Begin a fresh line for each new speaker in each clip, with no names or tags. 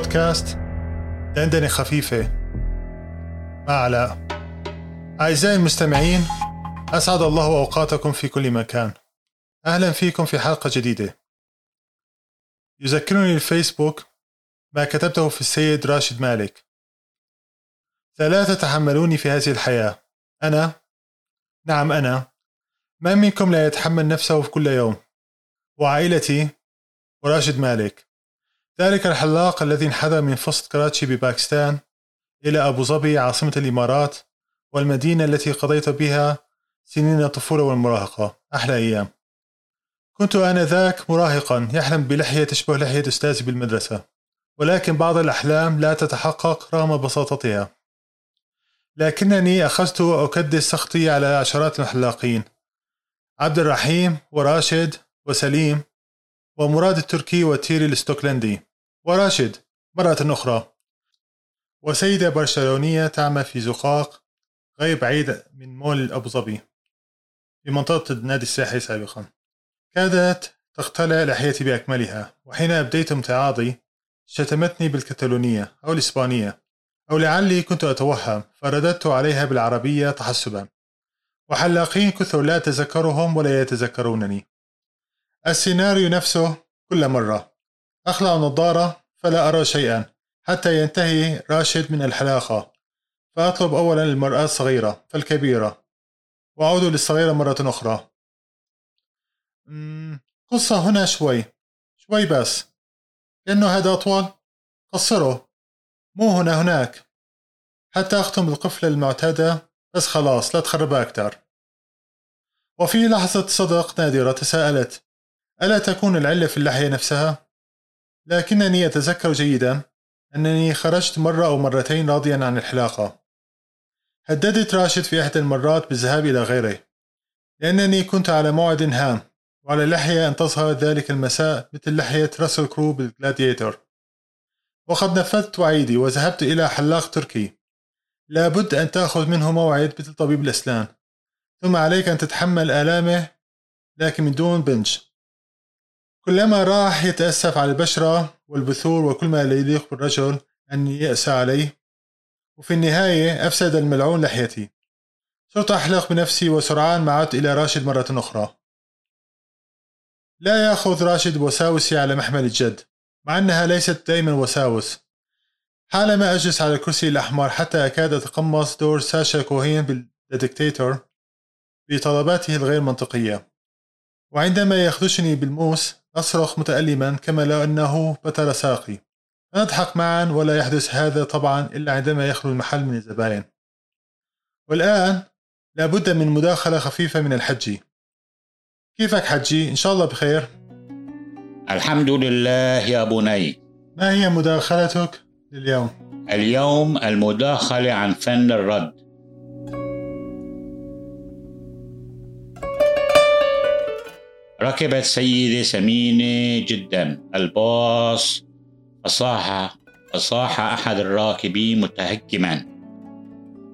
بودكاست دندنة خفيفة. مع علاء. أعزائي المستمعين أسعد الله أوقاتكم في كل مكان. أهلا فيكم في حلقة جديدة. يذكرني الفيسبوك ما كتبته في السيد راشد مالك. ثلاثة تحملوني في هذه الحياة. أنا؟ نعم أنا. من منكم لا يتحمل نفسه في كل يوم؟ وعائلتي وراشد مالك. ذلك الحلاق الذي انحدر من فصل كراتشي بباكستان إلى أبو ظبي عاصمة الإمارات والمدينة التي قضيت بها سنين الطفولة والمراهقة. أحلى أيام. كنت آنذاك مراهقا. يحلم بلحية تشبه لحية أستاذي بالمدرسة. ولكن بعض الأحلام لا تتحقق رغم بساطتها. لكنني أخذت أكدس سخطي على عشرات الحلاقين. عبد الرحيم وراشد وسليم ومراد التركي وتيري الستوكلندي. وراشد مرة أخرى. وسيدة برشلونية تعمل في زقاق غير بعيد من مول أبو ظبي في منطقة النادي الساحلي سابقا. كادت تقتلع لحيتي بأكملها وحين أبديت امتعاضي شتمتني بالكتالونية أو الإسبانية أو لعلي كنت أتوهم فرددت عليها بالعربية تحسبا. وحلاقين كثر لا أتذكرهم ولا يتذكرونني. السيناريو نفسه كل مرة. أخلع النظارة فلا أرى شيئا حتى ينتهي راشد من الحلاقة. فأطلب أولا المرأة الصغيرة فالكبيرة. وأعود للصغيرة مرة أخرى. قصة هنا شوي. شوي بس. لأنه هذا أطول. قصره. مو هنا هناك. حتى أختم القفلة المعتادة بس خلاص لا تخربها أكتر. وفي لحظة صدق نادرة تساءلت. ألا تكون العلة في اللحية نفسها؟ لكنني أتذكر جيدا أنني خرجت مرة أو مرتين راضيا عن الحلاقة. هددت راشد في إحدى المرات بالذهاب إلى غيره لأنني كنت على موعد هام وعلى لحية أن تظهر ذلك المساء مثل لحية راسل كرو بالجلاديتور. وقد نفذت وعيدي وذهبت إلى حلاق تركي. لابد أن تأخذ منه موعد مثل طبيب الأسنان ثم عليك أن تتحمل آلامه لكن من دون بنج. كلما راح يتأسف على البشرة والبثور وكل ما لا يليق بالرجل أن يأسى عليه وفي النهاية أفسد الملعون لحيتي. صرت أحلق بنفسي وسرعان ما عدت إلى راشد مرة أخرى. لا يأخذ راشد وساوسي على محمل الجد مع أنها ليست دائما وساوس. حالما أجلس على الكرسي الأحمر حتى أكاد أتقمص دور ساشا كوهين بالديكتاتور بطلباته الغير منطقية. وعندما يخدشني بالموس أصرخ متألما كما لو أنه بتر ساقي. نضحك معا ولا يحدث هذا طبعا إلا عندما يخلو المحل من الزبائن والآن لابد من مداخلة خفيفة من الحجي. كيفك حجي؟ إن شاء الله بخير.
الحمد لله يا بني.
ما هي مداخلتك لليوم؟
اليوم المداخلة عن فن الرد. ركبت سيدة سمينة جدا. الباص فصاح فصاح أحد الراكبين متهكما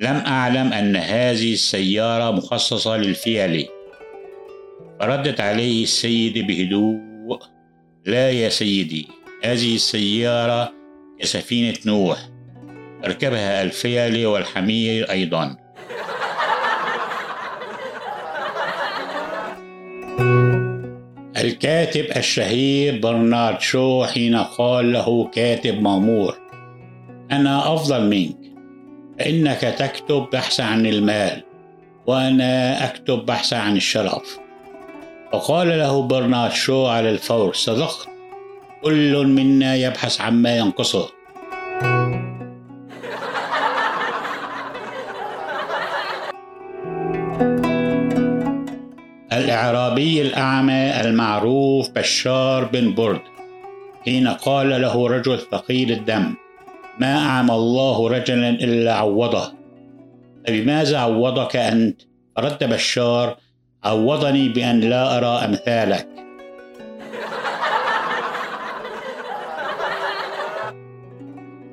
لم أعلم أن هذه السيارة مخصصة للفيلة فردت عليه السيدة بهدوء لا يا سيدي هذه السيارة كسفينة نوح. اركبها الفيلة والحمير أيضا. الكاتب الشهير برنارد شو حين قال له كاتب مامور أنا أفضل منك فإنك تكتب بحث عن المال وأنا أكتب بحث عن الشرف. فقال له برنارد شو على الفور صدقت كل منا يبحث عما ينقصه. الإعرابي الأعمى المعروف بشار بن برد حين قال له رجل ثقيل الدم ما أعمى الله رجلا إلا عوضه. فبماذا عوضك أنت؟ رد بشار عوضني بأن لا أرى أمثالك.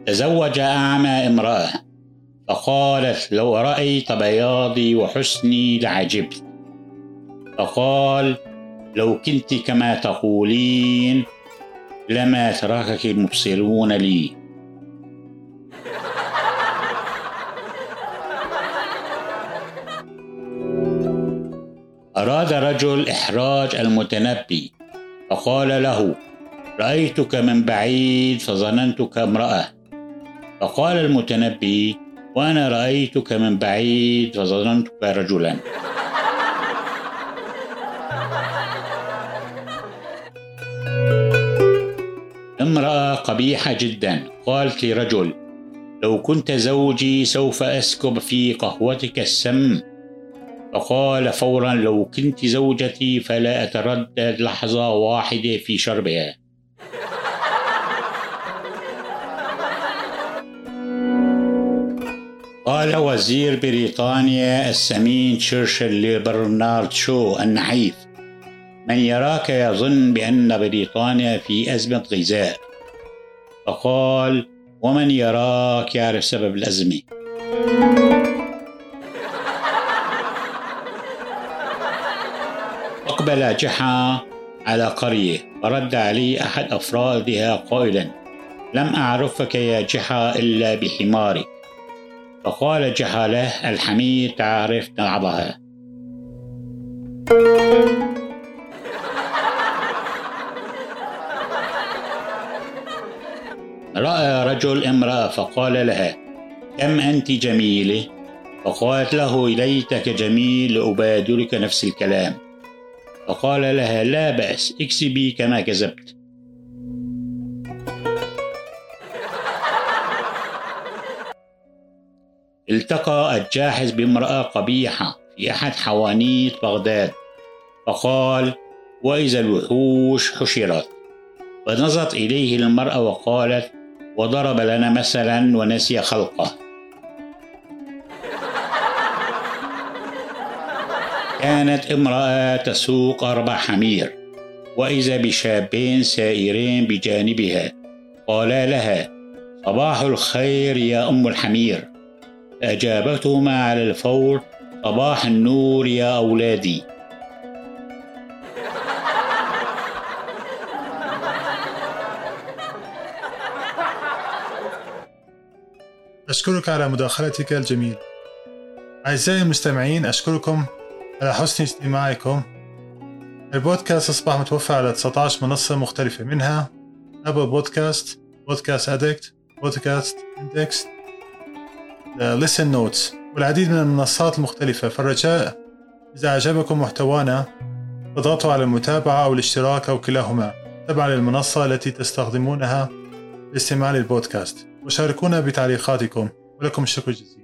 تزوج أعمى امرأة فقالت لو رأيت بياضي وحسني لعجبت. فقال لو كنت كما تقولين لما تركك المبصرون لي. أراد رجل إحراج المتنبي فقال له رأيتك من بعيد فظننتك امرأة. فقال المتنبي وأنا رأيتك من بعيد فظننتك رجلا. قبيحة جدا. قالت لرجل لو كنت زوجي سوف أسكب في قهوتك السم. فقال فورا لو كنت زوجتي فلا أتردد لحظة واحدة في شربها. قال وزير بريطانيا السمين تشرشل لبرنارد شو النحيف من يراك يظن بأن بريطانيا في أزمة غذاء فقال ومن يراك يعرف سبب الأزمة؟ أقبل جحا على قرية ورد علي أحد أفرادها قائلا لم أعرفك يا جحا إلا بحمارك. فقال جحا له الحمير تعرف نعبها رأى رجل امرأة فقال لها كم أنت جميلة؟ فقالت له ليتك جميل لأبادرك نفس الكلام. فقال لها لا بأس اكسبي كما كذبت التقى الجاحظ بامرأة قبيحة في أحد حوانيت بغداد فقال وإذا الوحوش حشرت. فنظرت إليه المرأة وقالت وضرب لنا مثلا ونسي خلقه. كانت امرأة تسوق أربع حمير وإذا بشابين سائرين بجانبها قالا لها صباح الخير يا أم الحمير. فأجابتهما على الفور صباح النور يا أولادي.
أشكرك على مداخلتك الجميلة. أعزائي المستمعين أشكركم على حسن استماعكم. البودكاست أصبح متوفر على 19 منصة مختلفة منها أبل بودكاست بودكاست أدكت بودكاست إندكس لسن نوتس والعديد من المنصات المختلفة. فالرجاء إذا أعجبكم محتوانا فاضغطوا على المتابعة أو الاشتراك أو كلاهما. تبعا للمنصة التي تستخدمونها لاستماع للبودكاست. وشاركونا بتعليقاتكم ولكم الشكر جزيلا